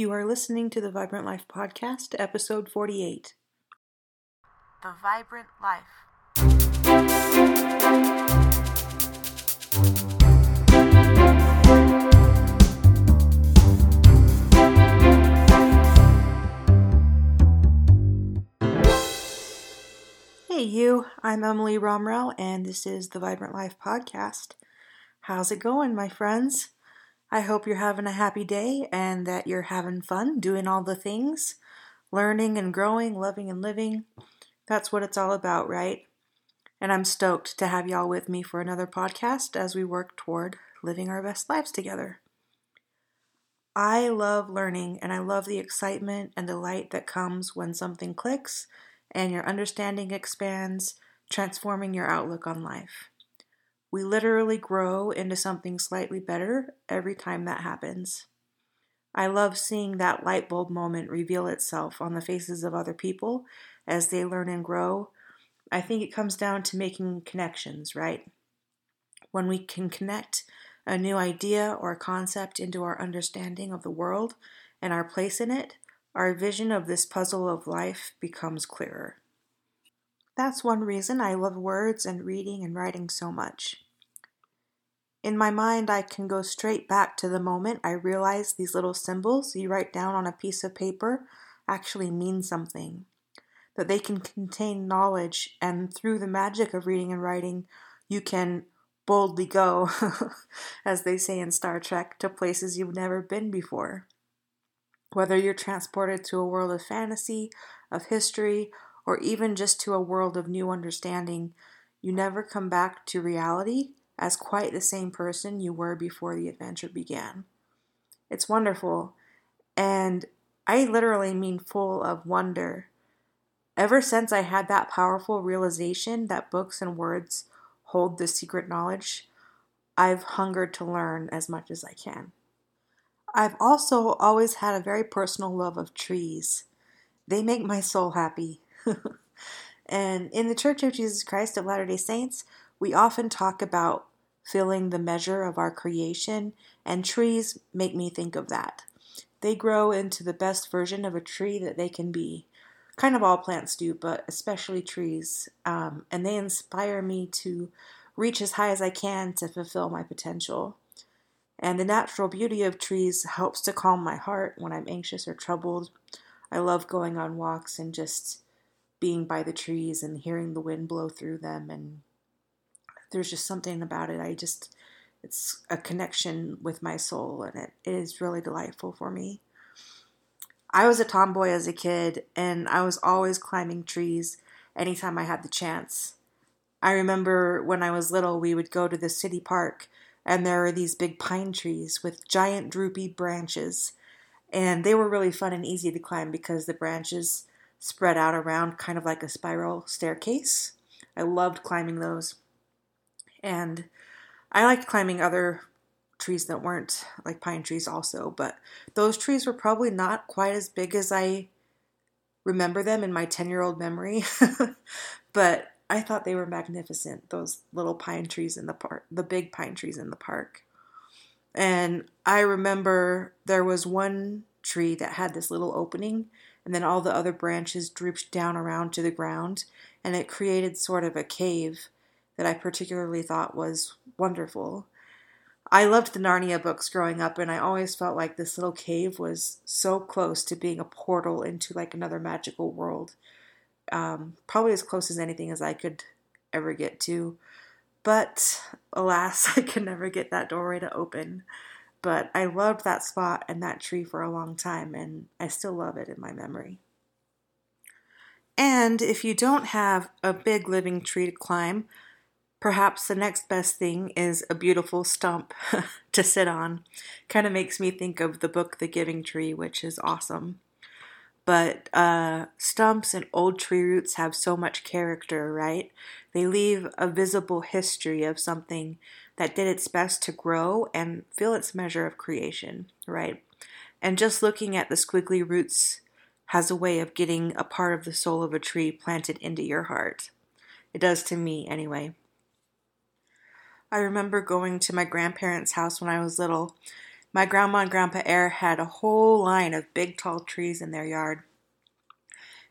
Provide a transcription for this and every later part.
You are listening to the Vibrant Life Podcast, episode 48. The Vibrant Life. Hey, you. I'm Emily Romrell, and this is the Vibrant Life Podcast. How's it going, my friends? I hope you're having a happy day and that you're having fun doing all the things, learning and growing, loving and living. That's what it's all about, right? And I'm stoked to have y'all with me for another podcast as we work toward living our best lives together. I love learning and I love the excitement and delight that comes when something clicks and your understanding expands, transforming your outlook on life. We literally grow into something slightly better every time that happens. I love seeing that light bulb moment reveal itself on the faces of other people as they learn and grow. I think it comes down to making connections, right? When we can connect a new idea or concept into our understanding of the world and our place in it, our vision of this puzzle of life becomes clearer. That's one reason I love words and reading and writing so much. In my mind, I can go straight back to the moment I realize these little symbols you write down on a piece of paper actually mean something, that they can contain knowledge, and through the magic of reading and writing, you can boldly go, as they say in Star Trek, to places you've never been before. Whether you're transported to a world of fantasy, of history, or even just to a world of new understanding, you never come back to reality as quite the same person you were before the adventure began. It's wonderful, and I literally mean full of wonder. Ever since I had that powerful realization that books and words hold the secret knowledge, I've hungered to learn as much as I can. I've also always had a very personal love of trees. They make my soul happy. and in the Church of Jesus Christ of Latter day Saints, we often talk about filling the measure of our creation, and trees make me think of that. They grow into the best version of a tree that they can be. Kind of all plants do, but especially trees. Um, and they inspire me to reach as high as I can to fulfill my potential. And the natural beauty of trees helps to calm my heart when I'm anxious or troubled. I love going on walks and just being by the trees and hearing the wind blow through them. And there's just something about it. I just, it's a connection with my soul, and it, it is really delightful for me. I was a tomboy as a kid, and I was always climbing trees anytime I had the chance. I remember when I was little, we would go to the city park and there were these big pine trees with giant droopy branches. And they were really fun and easy to climb because the branches spread out around kind of like a spiral staircase. I loved climbing those. And I liked climbing other trees that weren't like pine trees also, but those trees were probably not quite as big as I remember them in my 10 year old memory. but I thought they were magnificent, those little pine trees in the park, the big pine trees in the park. And I remember there was one tree that had this little opening, and then all the other branches drooped down around to the ground, and it created sort of a cave that I particularly thought was wonderful. I loved the Narnia books growing up, and I always felt like this little cave was so close to being a portal into like another magical world um, probably as close as anything as I could ever get to. But alas, I could never get that doorway to open. But I loved that spot and that tree for a long time, and I still love it in my memory. And if you don't have a big living tree to climb, perhaps the next best thing is a beautiful stump to sit on. Kind of makes me think of the book The Giving Tree, which is awesome but uh, stumps and old tree roots have so much character, right? They leave a visible history of something that did its best to grow and fill its measure of creation, right? And just looking at the squiggly roots has a way of getting a part of the soul of a tree planted into your heart. It does to me, anyway. I remember going to my grandparents' house when I was little My grandma and grandpa Air had a whole line of big tall trees in their yard.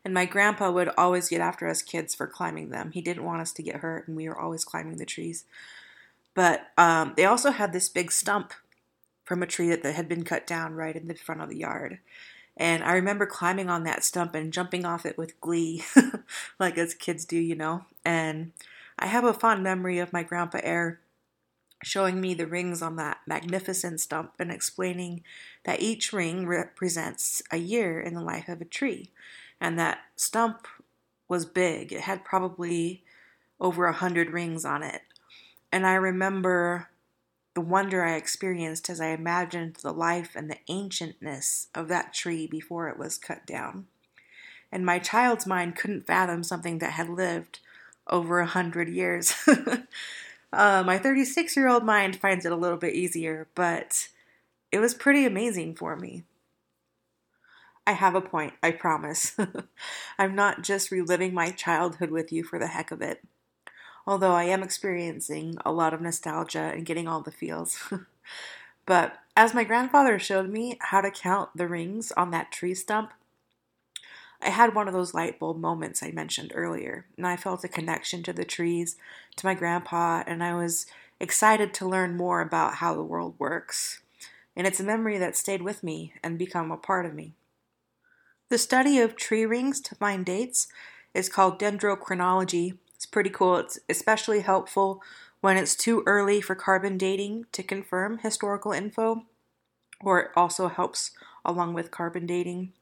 And my grandpa would always get after us kids for climbing them. He didn't want us to get hurt, and we were always climbing the trees. But um, they also had this big stump from a tree that had been cut down right in the front of the yard. And I remember climbing on that stump and jumping off it with glee, like as kids do, you know. And I have a fond memory of my grandpa Air showing me the rings on that magnificent stump and explaining that each ring represents a year in the life of a tree. And that stump was big. It had probably over a hundred rings on it. And I remember the wonder I experienced as I imagined the life and the ancientness of that tree before it was cut down. And my child's mind couldn't fathom something that had lived over a hundred years. uh, my 36 year old mind finds it a little bit easier, but it was pretty amazing for me. I have a point, I promise. I'm not just reliving my childhood with you for the heck of it although I am experiencing a lot of nostalgia and getting all the feels. but as my grandfather showed me how to count the rings on that tree stump, I had one of those light bulb moments I mentioned earlier, and I felt a connection to the trees, to my grandpa, and I was excited to learn more about how the world works. And it's a memory that stayed with me and become a part of me. The study of tree rings to find dates is called dendrochronology, it's pretty cool. It's especially helpful when it's too early for carbon dating to confirm historical info, or it also helps along with carbon dating.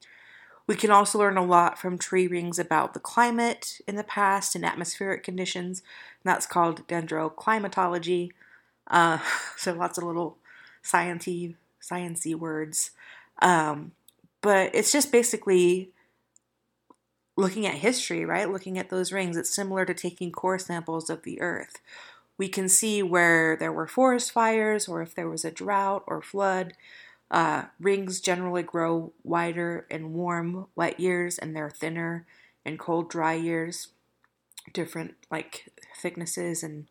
We can also learn a lot from tree rings about the climate in the past and atmospheric conditions, and that's called dendroclimatology. Uh, so lots of little sciencey, sciencey words. Um, but it's just basically looking at history, right? Looking at those rings, it's similar to taking core samples of the earth. We can see where there were forest fires or if there was a drought or flood. Uh, rings generally grow wider in warm, wet years, and they're thinner in cold, dry years. Different, like, thicknesses and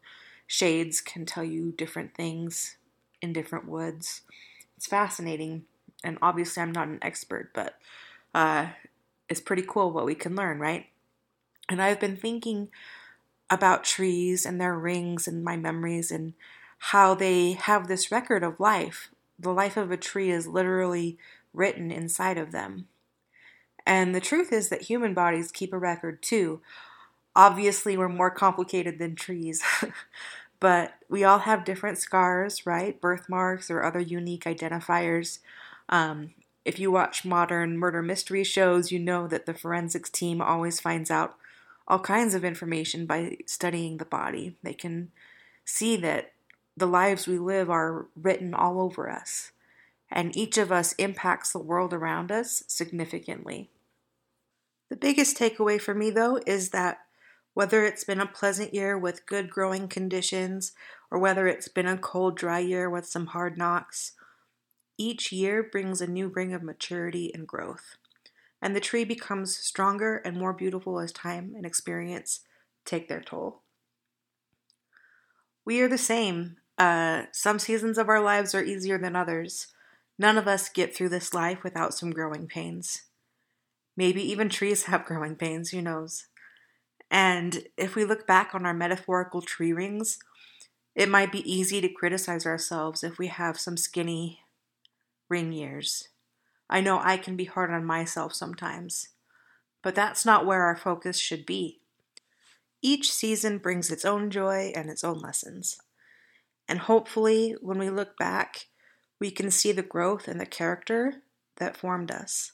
shades can tell you different things in different woods. It's fascinating, and obviously, I'm not an expert, but uh, is pretty cool what we can learn, right? And I've been thinking about trees and their rings and my memories and how they have this record of life. The life of a tree is literally written inside of them. And the truth is that human bodies keep a record too. Obviously, we're more complicated than trees, but we all have different scars, right? Birthmarks or other unique identifiers. Um, if you watch modern murder mystery shows, you know that the forensics team always finds out all kinds of information by studying the body. They can see that the lives we live are written all over us, and each of us impacts the world around us significantly. The biggest takeaway for me, though, is that whether it's been a pleasant year with good growing conditions, or whether it's been a cold, dry year with some hard knocks, each year brings a new ring of maturity and growth, and the tree becomes stronger and more beautiful as time and experience take their toll. We are the same. Uh, some seasons of our lives are easier than others. None of us get through this life without some growing pains. Maybe even trees have growing pains, who knows? And if we look back on our metaphorical tree rings, it might be easy to criticize ourselves if we have some skinny, ring years. I know I can be hard on myself sometimes, but that's not where our focus should be. Each season brings its own joy and its own lessons. And hopefully, when we look back, we can see the growth and the character that formed us.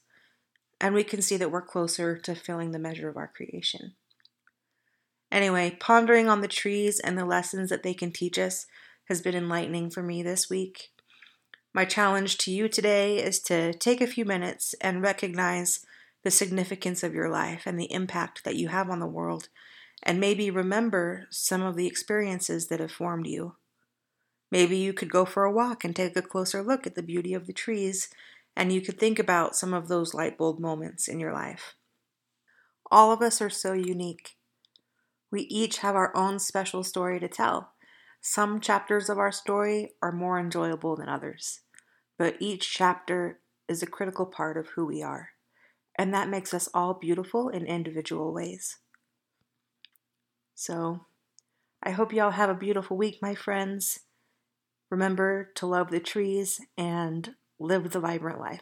And we can see that we're closer to filling the measure of our creation. Anyway, pondering on the trees and the lessons that they can teach us has been enlightening for me this week. My challenge to you today is to take a few minutes and recognize the significance of your life and the impact that you have on the world, and maybe remember some of the experiences that have formed you. Maybe you could go for a walk and take a closer look at the beauty of the trees, and you could think about some of those light bulb moments in your life. All of us are so unique. We each have our own special story to tell. Some chapters of our story are more enjoyable than others, but each chapter is a critical part of who we are, and that makes us all beautiful in individual ways. So, I hope y'all have a beautiful week, my friends. Remember to love the trees and live the vibrant life.